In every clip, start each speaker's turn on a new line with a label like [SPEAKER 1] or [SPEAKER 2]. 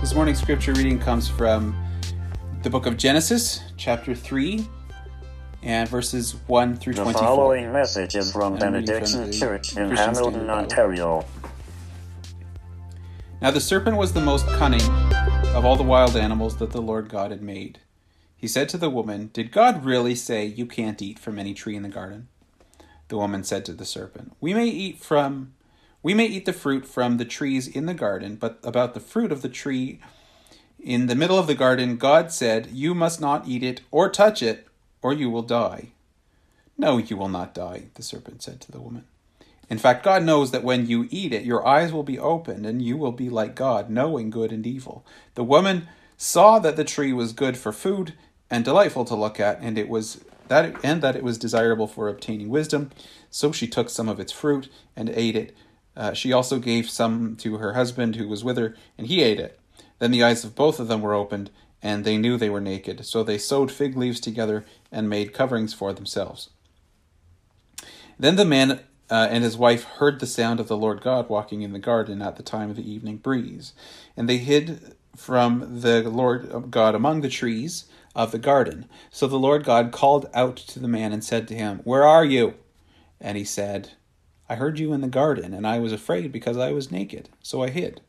[SPEAKER 1] This morning's scripture reading comes from the book of Genesis, chapter 3, and verses 1 through
[SPEAKER 2] The
[SPEAKER 1] 24.
[SPEAKER 2] following message is from
[SPEAKER 1] I'm
[SPEAKER 2] Benediction
[SPEAKER 1] from
[SPEAKER 2] Church in
[SPEAKER 1] Christian
[SPEAKER 2] Hamilton. Ontario.
[SPEAKER 1] Now the serpent was the most cunning of all the wild animals that the Lord God had made. He said to the woman, Did God really say you can't eat from any tree in the garden? The woman said to the serpent, We may eat from we may eat the fruit from the trees in the garden, but about the fruit of the tree in the middle of the garden God said, You must not eat it or touch it, or you will die. No, you will not die, the serpent said to the woman. In fact, God knows that when you eat it, your eyes will be opened, and you will be like God, knowing good and evil. The woman saw that the tree was good for food and delightful to look at, and it was that and that it was desirable for obtaining wisdom. So she took some of its fruit and ate it. Uh, she also gave some to her husband who was with her, and he ate it. Then the eyes of both of them were opened, and they knew they were naked. So they sewed fig leaves together and made coverings for themselves. Then the man uh, and his wife heard the sound of the Lord God walking in the garden at the time of the evening breeze. And they hid from the Lord God among the trees of the garden. So the Lord God called out to the man and said to him, Where are you? And he said, I heard you in the garden, and I was afraid because I was naked, so I hid.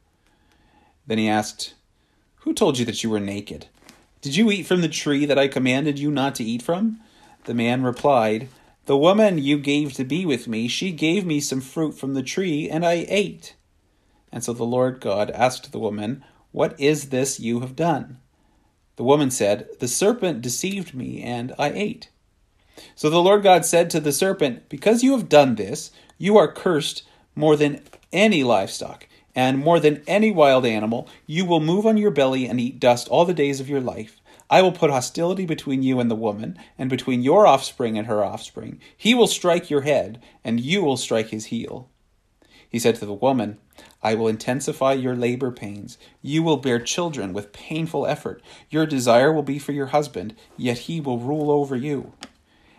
[SPEAKER 1] Then he asked, Who told you that you were naked? Did you eat from the tree that I commanded you not to eat from? The man replied, The woman you gave to be with me, she gave me some fruit from the tree, and I ate. And so the Lord God asked the woman, What is this you have done? The woman said, The serpent deceived me, and I ate. So the Lord God said to the serpent, Because you have done this, you are cursed more than any livestock, and more than any wild animal. You will move on your belly and eat dust all the days of your life. I will put hostility between you and the woman, and between your offspring and her offspring. He will strike your head, and you will strike his heel. He said to the woman, I will intensify your labor pains. You will bear children with painful effort. Your desire will be for your husband, yet he will rule over you.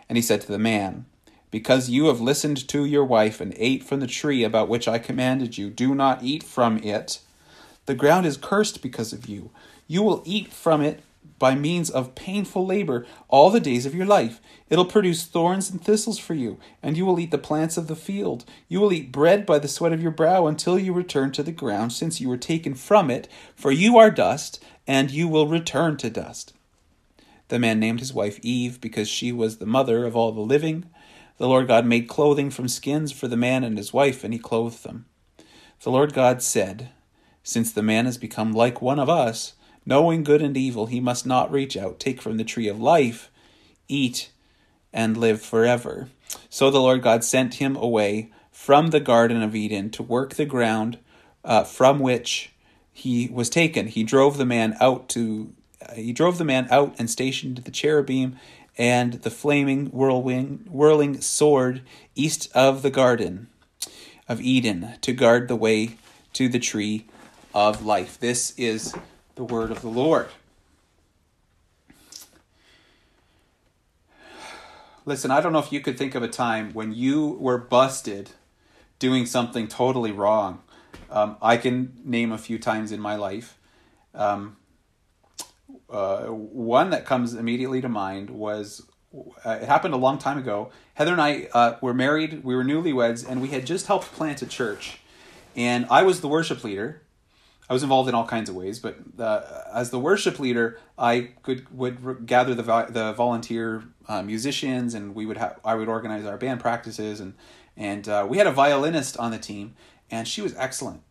[SPEAKER 1] And he said to the man, Because you have listened to your wife and ate from the tree about which I commanded you, do not eat from it. The ground is cursed because of you. You will eat from it by means of painful labor all the days of your life. It'll produce thorns and thistles for you, and you will eat the plants of the field. You will eat bread by the sweat of your brow until you return to the ground, since you were taken from it, for you are dust, and you will return to dust. The man named his wife Eve because she was the mother of all the living. The Lord God made clothing from skins for the man and his wife, and he clothed them. The Lord God said, Since the man has become like one of us, knowing good and evil, he must not reach out, take from the tree of life, eat, and live forever. So the Lord God sent him away from the Garden of Eden to work the ground uh, from which he was taken. He drove the man out to he drove the man out and stationed the cherubim and the flaming whirlwind whirling sword east of the garden of Eden to guard the way to the tree of life. This is the word of the Lord. Listen, I don't know if you could think of a time when you were busted doing something totally wrong. Um, I can name a few times in my life. Um, uh, one that comes immediately to mind was uh, it happened a long time ago. Heather and I uh, were married, we were newlyweds, and we had just helped plant a church. And I was the worship leader. I was involved in all kinds of ways, but uh, as the worship leader, I could would gather the the volunteer uh, musicians, and we would have I would organize our band practices, and and uh, we had a violinist on the team, and she was excellent,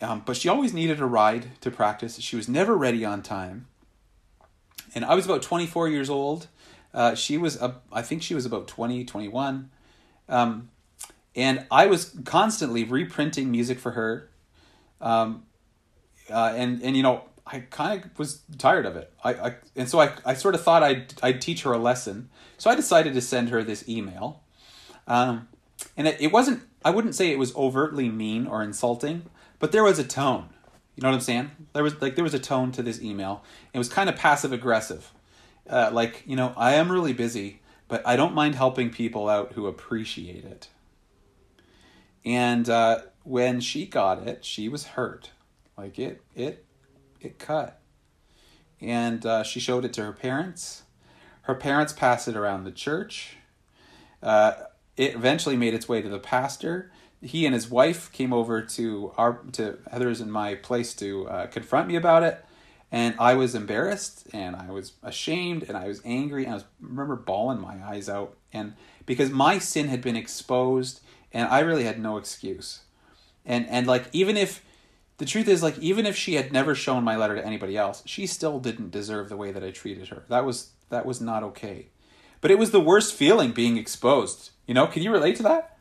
[SPEAKER 1] um, but she always needed a ride to practice. She was never ready on time, and I was about twenty four years old. Uh, she was uh, I think she was about 20, 21. Um, and I was constantly reprinting music for her. Um, uh, and and you know I kind of was tired of it. I, I and so I, I sort of thought I'd I'd teach her a lesson. So I decided to send her this email, um, and it, it wasn't. I wouldn't say it was overtly mean or insulting, but there was a tone. You know what I'm saying? There was like there was a tone to this email. It was kind of passive aggressive, uh, like you know I am really busy, but I don't mind helping people out who appreciate it. And uh, when she got it, she was hurt. Like it, it, it cut. And uh, she showed it to her parents. Her parents passed it around the church. Uh, it eventually made its way to the pastor. He and his wife came over to our to Heather's and my place to uh, confront me about it, and I was embarrassed and I was ashamed and I was angry and I was I remember bawling my eyes out and because my sin had been exposed and I really had no excuse, and and like even if the truth is like even if she had never shown my letter to anybody else, she still didn't deserve the way that I treated her. That was that was not okay. But it was the worst feeling being exposed. You know, can you relate to that?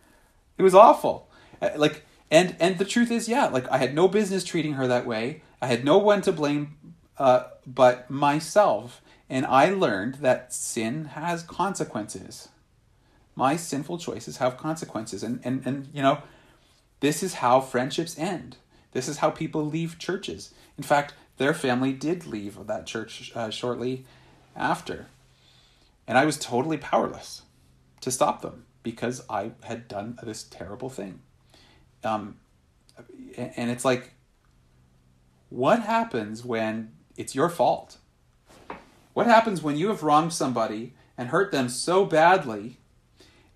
[SPEAKER 1] It was awful. Uh, like and and the truth is, yeah, like I had no business treating her that way. I had no one to blame uh, but myself. And I learned that sin has consequences. My sinful choices have consequences. And, and, and you know, this is how friendships end. This is how people leave churches. In fact, their family did leave that church uh, shortly after. And I was totally powerless to stop them because I had done this terrible thing. Um, and it's like, what happens when it's your fault? What happens when you have wronged somebody and hurt them so badly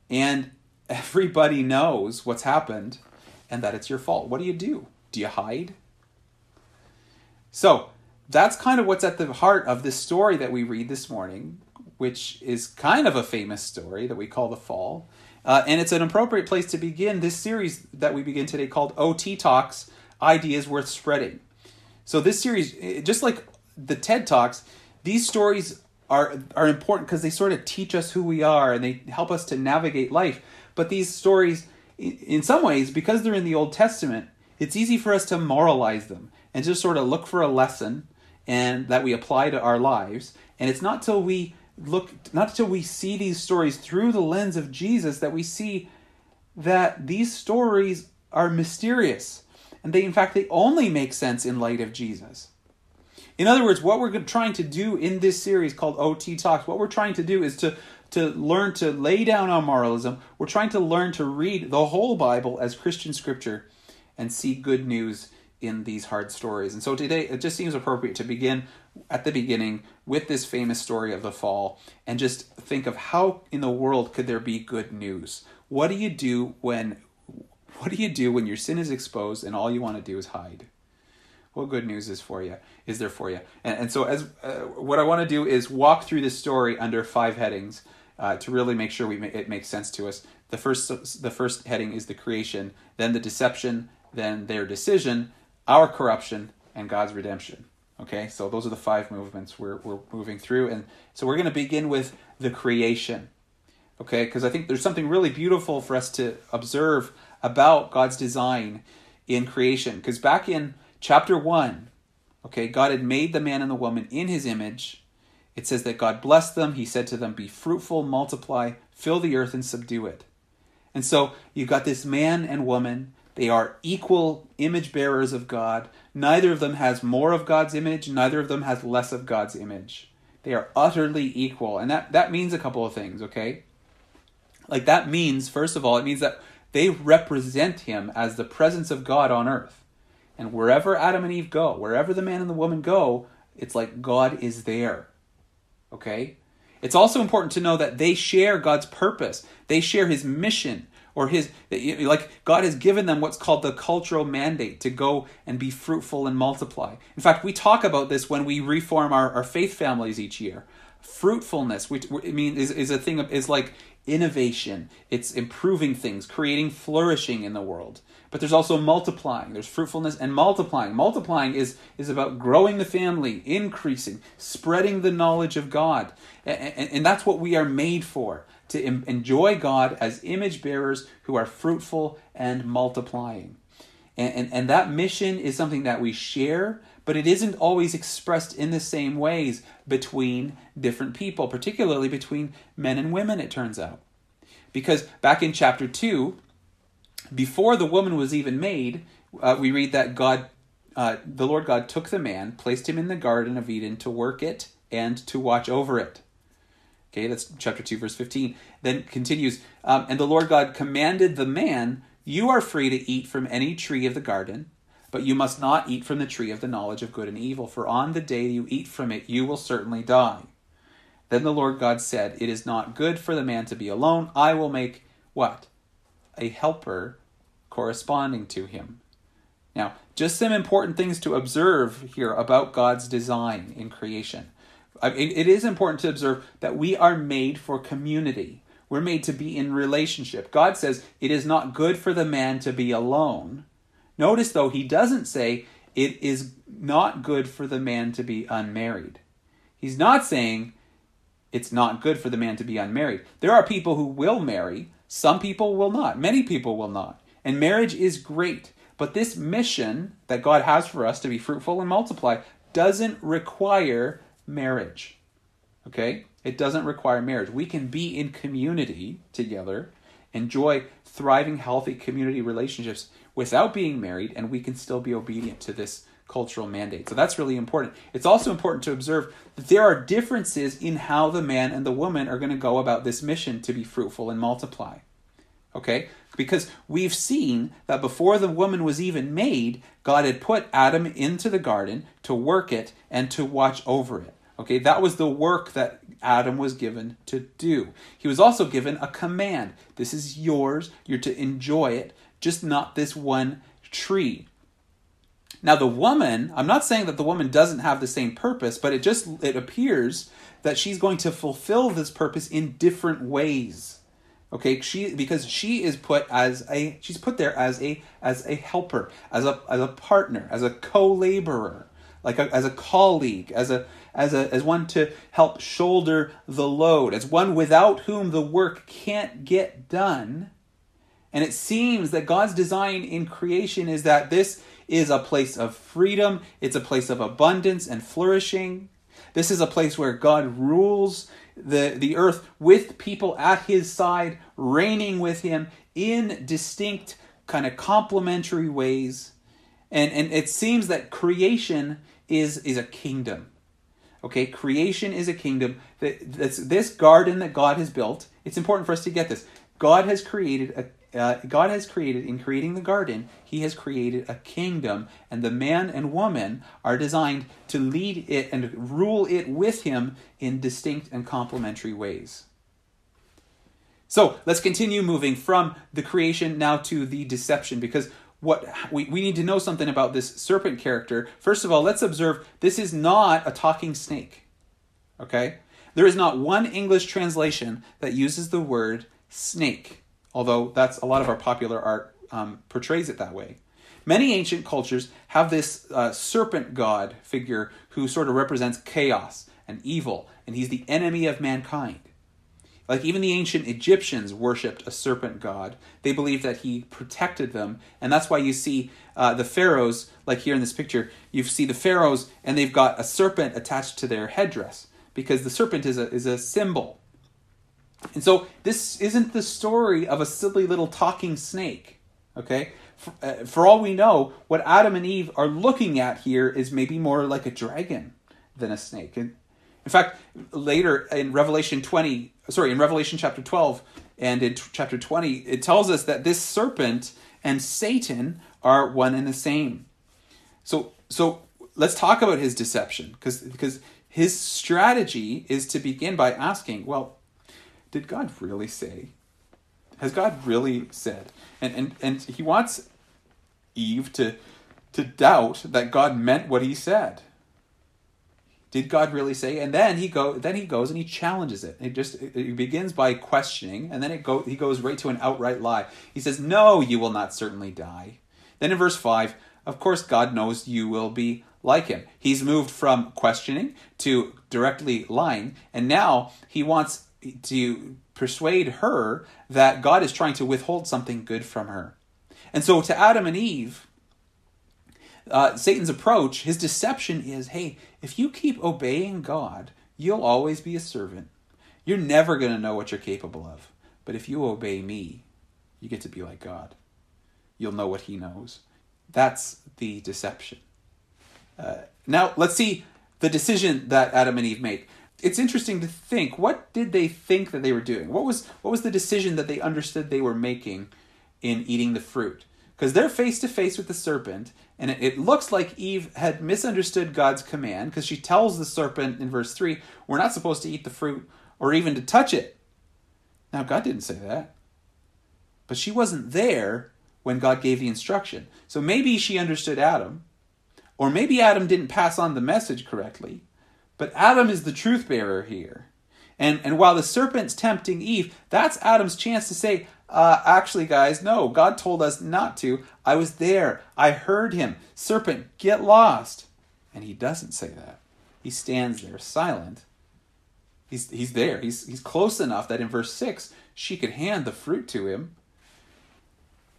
[SPEAKER 1] and everybody knows what's happened and that it's your fault? What do you do? Do you hide? So, that's kind of what's at the heart of this story that we read this morning, which is kind of a famous story that we call the fall. Uh, and it's an appropriate place to begin this series that we begin today called OT Talks Ideas Worth Spreading. So, this series, just like the TED Talks, these stories are, are important because they sort of teach us who we are and they help us to navigate life. But these stories, in some ways, because they're in the Old Testament, it's easy for us to moralize them and just sort of look for a lesson and that we apply to our lives. And it's not till we look not till we see these stories through the lens of Jesus that we see that these stories are mysterious and they in fact they only make sense in light of Jesus. In other words, what we're trying to do in this series called OT Talks, what we're trying to do is to to learn to lay down our moralism. We're trying to learn to read the whole Bible as Christian scripture and see good news in these hard stories. And so today it just seems appropriate to begin at the beginning with this famous story of the fall and just think of how in the world could there be good news? What do you do when what do you do when your sin is exposed and all you want to do is hide? What good news is for you? Is there for you? And, and so as uh, what I want to do is walk through this story under five headings uh, to really make sure we ma- it makes sense to us. The first the first heading is the creation, then the deception, then their decision, our corruption, and God's redemption. Okay, so those are the five movements we're, we're moving through. And so we're going to begin with the creation. Okay, because I think there's something really beautiful for us to observe about God's design in creation. Because back in chapter 1, okay, God had made the man and the woman in his image. It says that God blessed them. He said to them, Be fruitful, multiply, fill the earth, and subdue it. And so you've got this man and woman they are equal image bearers of God. Neither of them has more of God's image, neither of them has less of God's image. They are utterly equal. And that, that means a couple of things, okay? Like that means, first of all, it means that they represent him as the presence of God on earth. And wherever Adam and Eve go, wherever the man and the woman go, it's like God is there. Okay? It's also important to know that they share God's purpose. They share his mission or his like God has given them what's called the cultural mandate to go and be fruitful and multiply. In fact, we talk about this when we reform our, our faith families each year. Fruitfulness, which I mean, is, is a thing of is like innovation. It's improving things, creating flourishing in the world. But there's also multiplying. There's fruitfulness and multiplying. Multiplying is is about growing the family, increasing, spreading the knowledge of God, and, and, and that's what we are made for to enjoy God as image bearers who are fruitful and multiplying. And, and, and that mission is something that we share, but it isn't always expressed in the same ways between different people, particularly between men and women, it turns out. Because back in chapter 2, before the woman was even made, uh, we read that God, uh, the Lord God, took the man, placed him in the Garden of Eden to work it and to watch over it. Okay, that's chapter 2, verse 15. Then continues, um, and the Lord God commanded the man, You are free to eat from any tree of the garden, But you must not eat from the tree of the knowledge of good and evil, for on the day you eat from it, you will certainly die. Then the Lord God said, It is not good for the man to be alone. I will make what? A helper corresponding to him. Now, just some important things to observe here about God's design in creation. It is important to observe that we are made for community. We're made to be in relationship. God says it is not good for the man to be alone. Notice, though, he doesn't say it is not good for the man to be unmarried. He's not saying it's not good for the man to be unmarried. There are people who will marry, some people will not, many people will not. And marriage is great. But this mission that God has for us to be fruitful and multiply doesn't require marriage. Okay? It doesn't require marriage. We can be in community together, enjoy thriving, healthy community relationships without being married, and we can still be obedient to this cultural mandate. So that's really important. It's also important to observe that there are differences in how the man and the woman are going to go about this mission to be fruitful and multiply. Okay? Because we've seen that before the woman was even made, God had put Adam into the garden to work it and to watch over it. Okay, that was the work that Adam was given to do. He was also given a command. This is yours. You're to enjoy it, just not this one tree. Now the woman, I'm not saying that the woman doesn't have the same purpose, but it just it appears that she's going to fulfill this purpose in different ways. Okay, she because she is put as a she's put there as a as a helper, as a as a partner, as a co-laborer, like a, as a colleague, as a as a as one to help shoulder the load, as one without whom the work can't get done. And it seems that God's design in creation is that this is a place of freedom, it's a place of abundance and flourishing. This is a place where God rules the, the earth with people at his side, reigning with him in distinct, kind of complementary ways. And, and it seems that creation is, is a kingdom. Okay, creation is a kingdom. That that's this garden that God has built. It's important for us to get this. God has created a uh, God has created in creating the garden. He has created a kingdom, and the man and woman are designed to lead it and rule it with Him in distinct and complementary ways. So let's continue moving from the creation now to the deception because what we, we need to know something about this serpent character. First of all, let's observe this is not a talking snake. Okay? There is not one English translation that uses the word snake, although that's a lot of our popular art um, portrays it that way. Many ancient cultures have this uh, serpent god figure who sort of represents chaos and evil, and he's the enemy of mankind. Like even the ancient Egyptians worshipped a serpent god. They believed that he protected them, and that's why you see uh, the pharaohs, like here in this picture, you see the pharaohs, and they've got a serpent attached to their headdress because the serpent is a is a symbol. And so this isn't the story of a silly little talking snake. Okay, for, uh, for all we know, what Adam and Eve are looking at here is maybe more like a dragon than a snake. And in fact, later in Revelation 20, sorry, in Revelation chapter 12 and in t- chapter 20, it tells us that this serpent and Satan are one and the same. So, so let's talk about his deception because because his strategy is to begin by asking, well, did God really say? Has God really said? And and and he wants Eve to to doubt that God meant what he said. Did God really say? And then he go then he goes and he challenges it. It just it begins by questioning, and then it go he goes right to an outright lie. He says, "No, you will not certainly die." Then in verse five, of course, God knows you will be like him. He's moved from questioning to directly lying, and now he wants to persuade her that God is trying to withhold something good from her. And so to Adam and Eve, uh, Satan's approach, his deception is hey, if you keep obeying God, you'll always be a servant. You're never going to know what you're capable of. But if you obey me, you get to be like God. You'll know what he knows. That's the deception. Uh, now, let's see the decision that Adam and Eve make. It's interesting to think what did they think that they were doing? What was what was the decision that they understood they were making in eating the fruit? Because they're face to face with the serpent, and it, it, looks like Eve had misunderstood God's command because she tells the serpent in verse 3, We're not supposed to eat the fruit or even to touch it. Now, God didn't say that. But she wasn't there when God gave the instruction. So maybe she understood Adam, or maybe Adam didn't pass on the message correctly. But Adam is the truth bearer here. And, and while the serpent's tempting Eve, that's Adam's chance to say, uh, actually, guys, no, God told us not to. I was there. I heard him. Serpent, get lost. And he doesn't say that. He stands there silent. He's, he's there. He's, he's close enough that in verse 6, she could hand the fruit to him.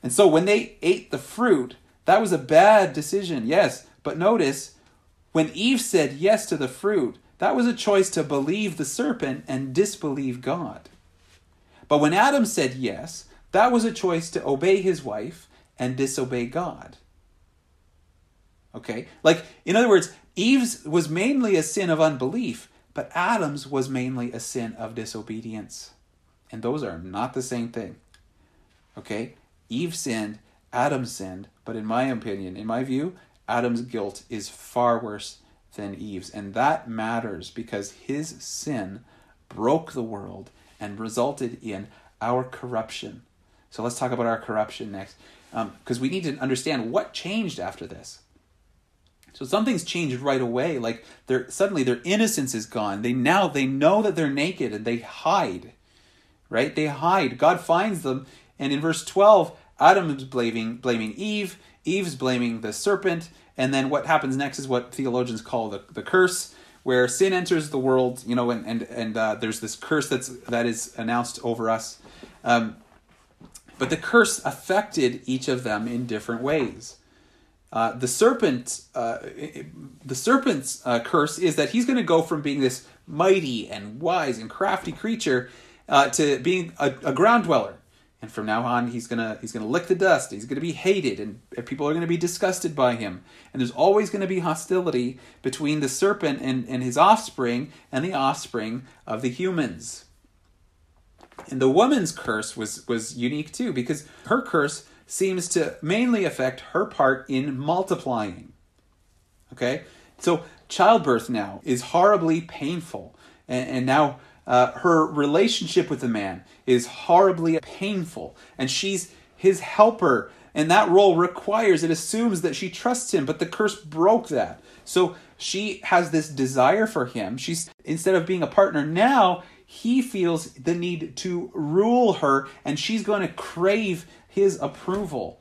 [SPEAKER 1] And so when they ate the fruit, that was a bad decision, yes. But notice, when Eve said yes to the fruit, that was a choice to believe the serpent and disbelieve God. But when Adam said yes, that was a choice to obey his wife and disobey God. Okay? Like, in other words, Eve's was mainly a sin of unbelief, but Adam's was mainly a sin of disobedience. And those are not the same thing. Okay? Eve sinned, Adam sinned, but in my opinion, in my view, Adam's guilt is far worse than Eve's. And that matters because his sin broke the world and resulted in our corruption. So let's talk about our corruption next, because um, we need to understand what changed after this. So something's changed right away. Like their suddenly their innocence is gone. They now they know that they're naked and they hide. Right? They hide. God finds them, and in verse twelve, Adam is blaming blaming Eve. Eve's blaming the serpent, and then what happens next is what theologians call the, the curse where sin enters the world, you know, and and and uh, there's this curse that's that is announced over us. Um, but the curse affected each of them in different ways. Uh, the serpent, uh, the serpent's uh, curse is that he's going to go from being this mighty and wise and crafty creature uh, to being a, a ground dweller and from now on he's gonna he's gonna lick the dust. He's gonna be hated and people are gonna be disgusted by him. And there's always gonna be hostility between the serpent and, and his offspring and the offspring of the humans. And the woman's curse was was unique too because her curse seems to mainly affect her part in multiplying. Okay? So childbirth now is horribly painful. And, and now uh, her relationship with the man is horribly painful, and she's his helper. And that role requires, it assumes that she trusts him, but the curse broke that. So she has this desire for him. She's, instead of being a partner now, he feels the need to rule her, and she's going to crave his approval.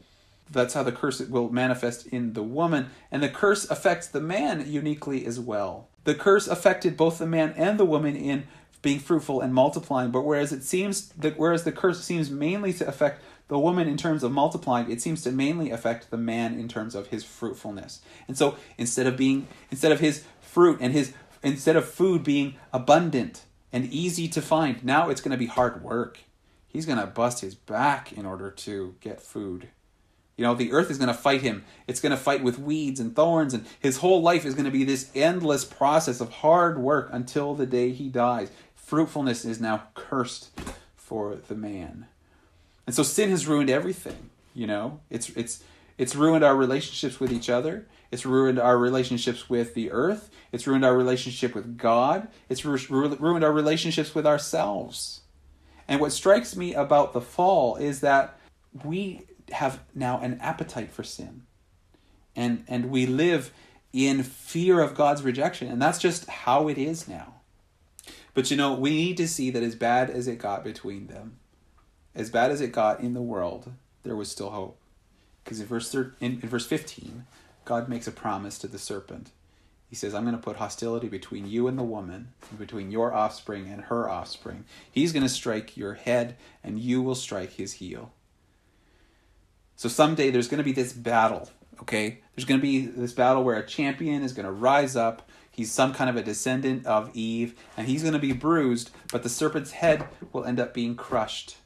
[SPEAKER 1] That's how the curse will manifest in the woman, and the curse affects the man uniquely as well. The curse affected both the man and the woman in being fruitful and multiplying. But whereas it seems that whereas the curse seems mainly to affect the woman in terms of multiplying, it seems to mainly affect the man in terms of his fruitfulness. And so instead of being instead of his fruit and his instead of food being abundant and easy to find, now it's going to be hard work. He's going to bust his back in order to get food. You know, the earth is going to fight him. It's going to fight with weeds and thorns, and his whole life is going to be this endless process of hard work until the day he dies fruitfulness is now cursed for the man. And so sin has ruined everything, you know? It's it's it's ruined our relationships with each other. It's ruined our relationships with the earth. It's ruined our relationship with God. It's ru- ruined our relationships with ourselves. And what strikes me about the fall is that we have now an appetite for sin. And and we live in fear of God's rejection. And that's just how it is now. But you know, we need to see that as bad as it got between them, as bad as it got in the world, there was still hope. Because in verse thir- in, in verse 15, God makes a promise to the serpent. He says, I'm going to put hostility between you and the woman, and between your offspring and her offspring. He's going to strike your head, and you will strike his heel. So someday there's going to be this battle, okay? There's going to be this battle where a champion is going to rise up He's some kind of a descendant of Eve, and he's going to be bruised, but the serpent's head will end up being crushed.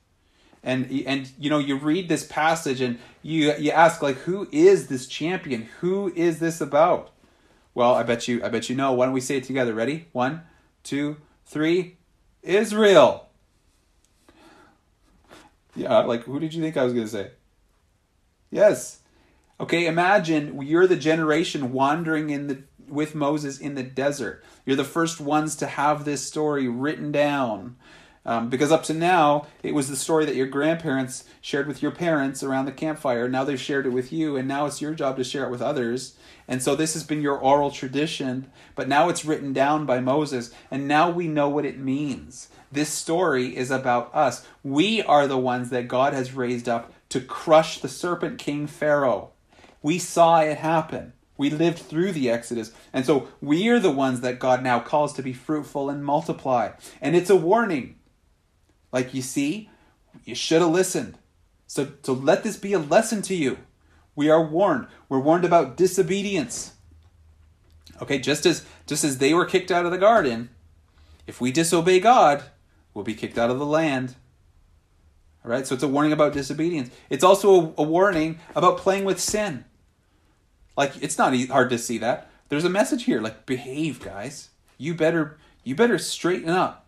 [SPEAKER 1] And and you know you read this passage and you you ask like who is this champion? Who is this about? Well, I bet you I bet you know. Why don't we say it together? Ready? One, two, three. Israel. Yeah, like who did you think I was going to say? Yes. Okay, imagine you're the generation wandering in the with Moses in the desert. You're the first ones to have this story written down. Um, because up to now, it was the story that your grandparents shared with your parents around the campfire. Now they've shared it with you, and now it's your job to share it with others. And so this has been your oral tradition, but now it's written down by Moses, and now we know what it means. This story is about us. We are the ones that God has raised up to crush the serpent king Pharaoh. We saw it happen. We lived through the Exodus. And so we are the ones that God now calls to be fruitful and multiply. And it's a warning. Like you see, you should have listened. So, so let this be a lesson to you. We are warned. We're warned about disobedience. Okay, just as just as they were kicked out of the garden, if we disobey God, we'll be kicked out of the land. All right, so it's a warning about disobedience. It's also a, a warning about playing with sin. Like it's not hard to see that. There's a message here like behave, guys. You better you better straighten up.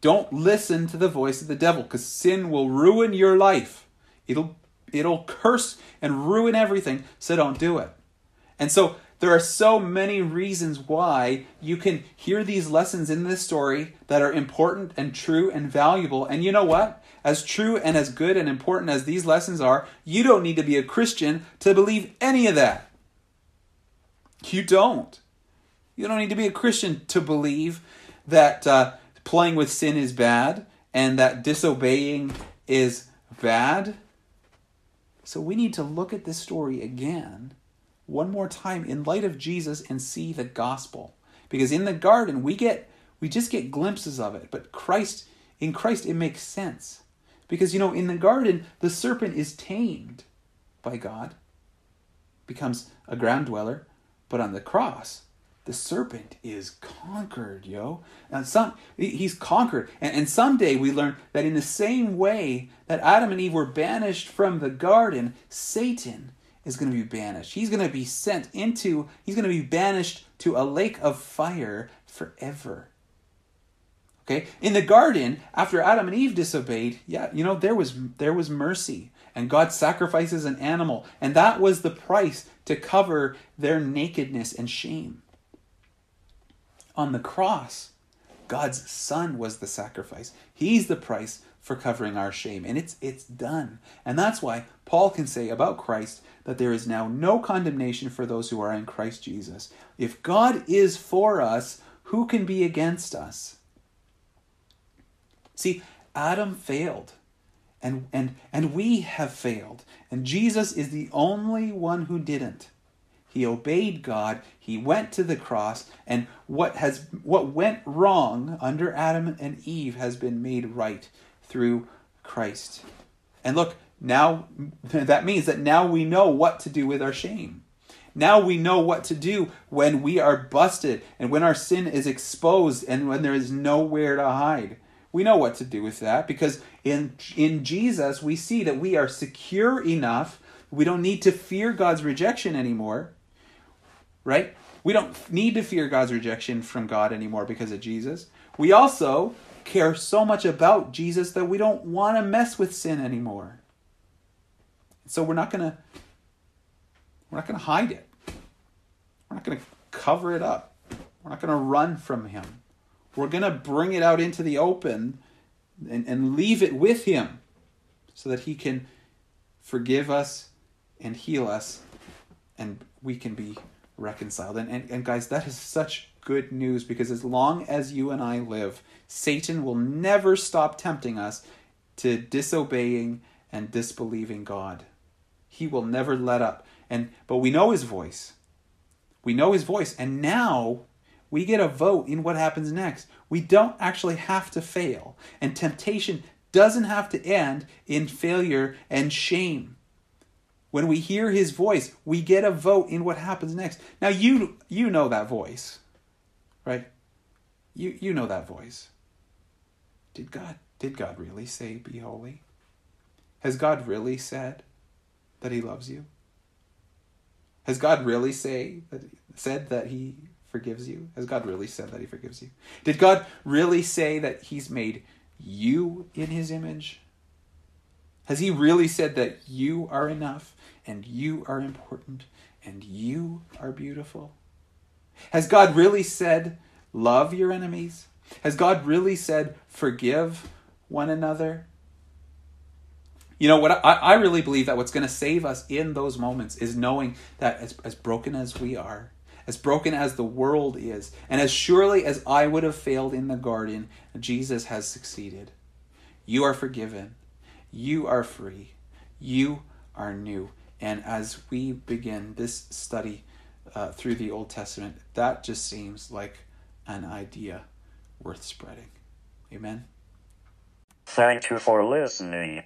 [SPEAKER 1] Don't listen to the voice of the devil cuz sin will ruin your life. It'll it'll curse and ruin everything, so don't do it. And so there are so many reasons why you can hear these lessons in this story that are important and true and valuable. And you know what? As true and as good and important as these lessons are, you don't need to be a Christian to believe any of that. You don't. You don't need to be a Christian to believe that uh, playing with sin is bad and that disobeying is bad. So we need to look at this story again, one more time, in light of Jesus and see the gospel. Because in the garden, we get we just get glimpses of it, but Christ in Christ it makes sense. Because, you know, in the garden, the serpent is tamed by God, becomes a ground dweller. But on the cross, the serpent is conquered, yo. And some he's conquered. And, and someday we learn that in the same way that Adam and Eve were banished from the garden, Satan is going to be banished. He's going to be sent into, he's going to be banished to a lake of fire forever. Okay? In the garden, after Adam and Eve disobeyed, yeah, you know, there was there was mercy. And God sacrifices an animal, and that was the price to cover their nakedness and shame. On the cross, God's son was the sacrifice. He's the price for covering our shame, and it's it's done. And that's why Paul can say about Christ that there is now no condemnation for those who are in Christ Jesus. If God is for us, who can be against us? See, Adam failed. And, and, and we have failed. And Jesus is the only one who didn't. He obeyed God. He went to the cross, and what has what went wrong under Adam and Eve has been made right through Christ. And look, now that means that now we know what to do with our shame. Now we know what to do when we are busted and when our sin is exposed and when there is nowhere to hide. We know what to do with that because in in Jesus we see that we are secure enough. We don't need to fear God's rejection anymore. Right? We don't need to fear God's rejection from God anymore because of Jesus. We also care so much about Jesus that we don't want to mess with sin anymore. So we're not going to we're not going to hide it. We're not going to cover it up. We're not going to run from him. We're going to bring it out into the open and, and leave it with Him so that He can forgive us and heal us and we can be reconciled. And, and, and guys, that is such good news because as long as you and I live, Satan will never stop tempting us to disobeying and disbelieving God. He will never let up. And but we know his voice. We know his voice. And now we get a vote in what happens next. We don't actually have to fail. And temptation doesn't have to end in failure and shame. When we hear his voice, we get a vote in what happens next. Now you you know that voice. Right? You you know that voice. Did God did God really say be holy? Has God really said that he loves you? Has God really say that said that he forgives you? Has God really said that he forgives you? Did God really say that he's made you in his image? Has he really said that you are enough and you are important and you are beautiful? Has God really said, love your enemies? Has God really said, forgive one another? You know what? I, I really believe that what's going to save us in those moments is knowing that as, as broken as we are, as broken as the world is, and as surely as I would have failed in the garden, Jesus has succeeded. You are forgiven. You are free. You are new. And as we begin this study uh, through the Old Testament, that just seems like an idea worth spreading. Amen.
[SPEAKER 2] Thank you for listening.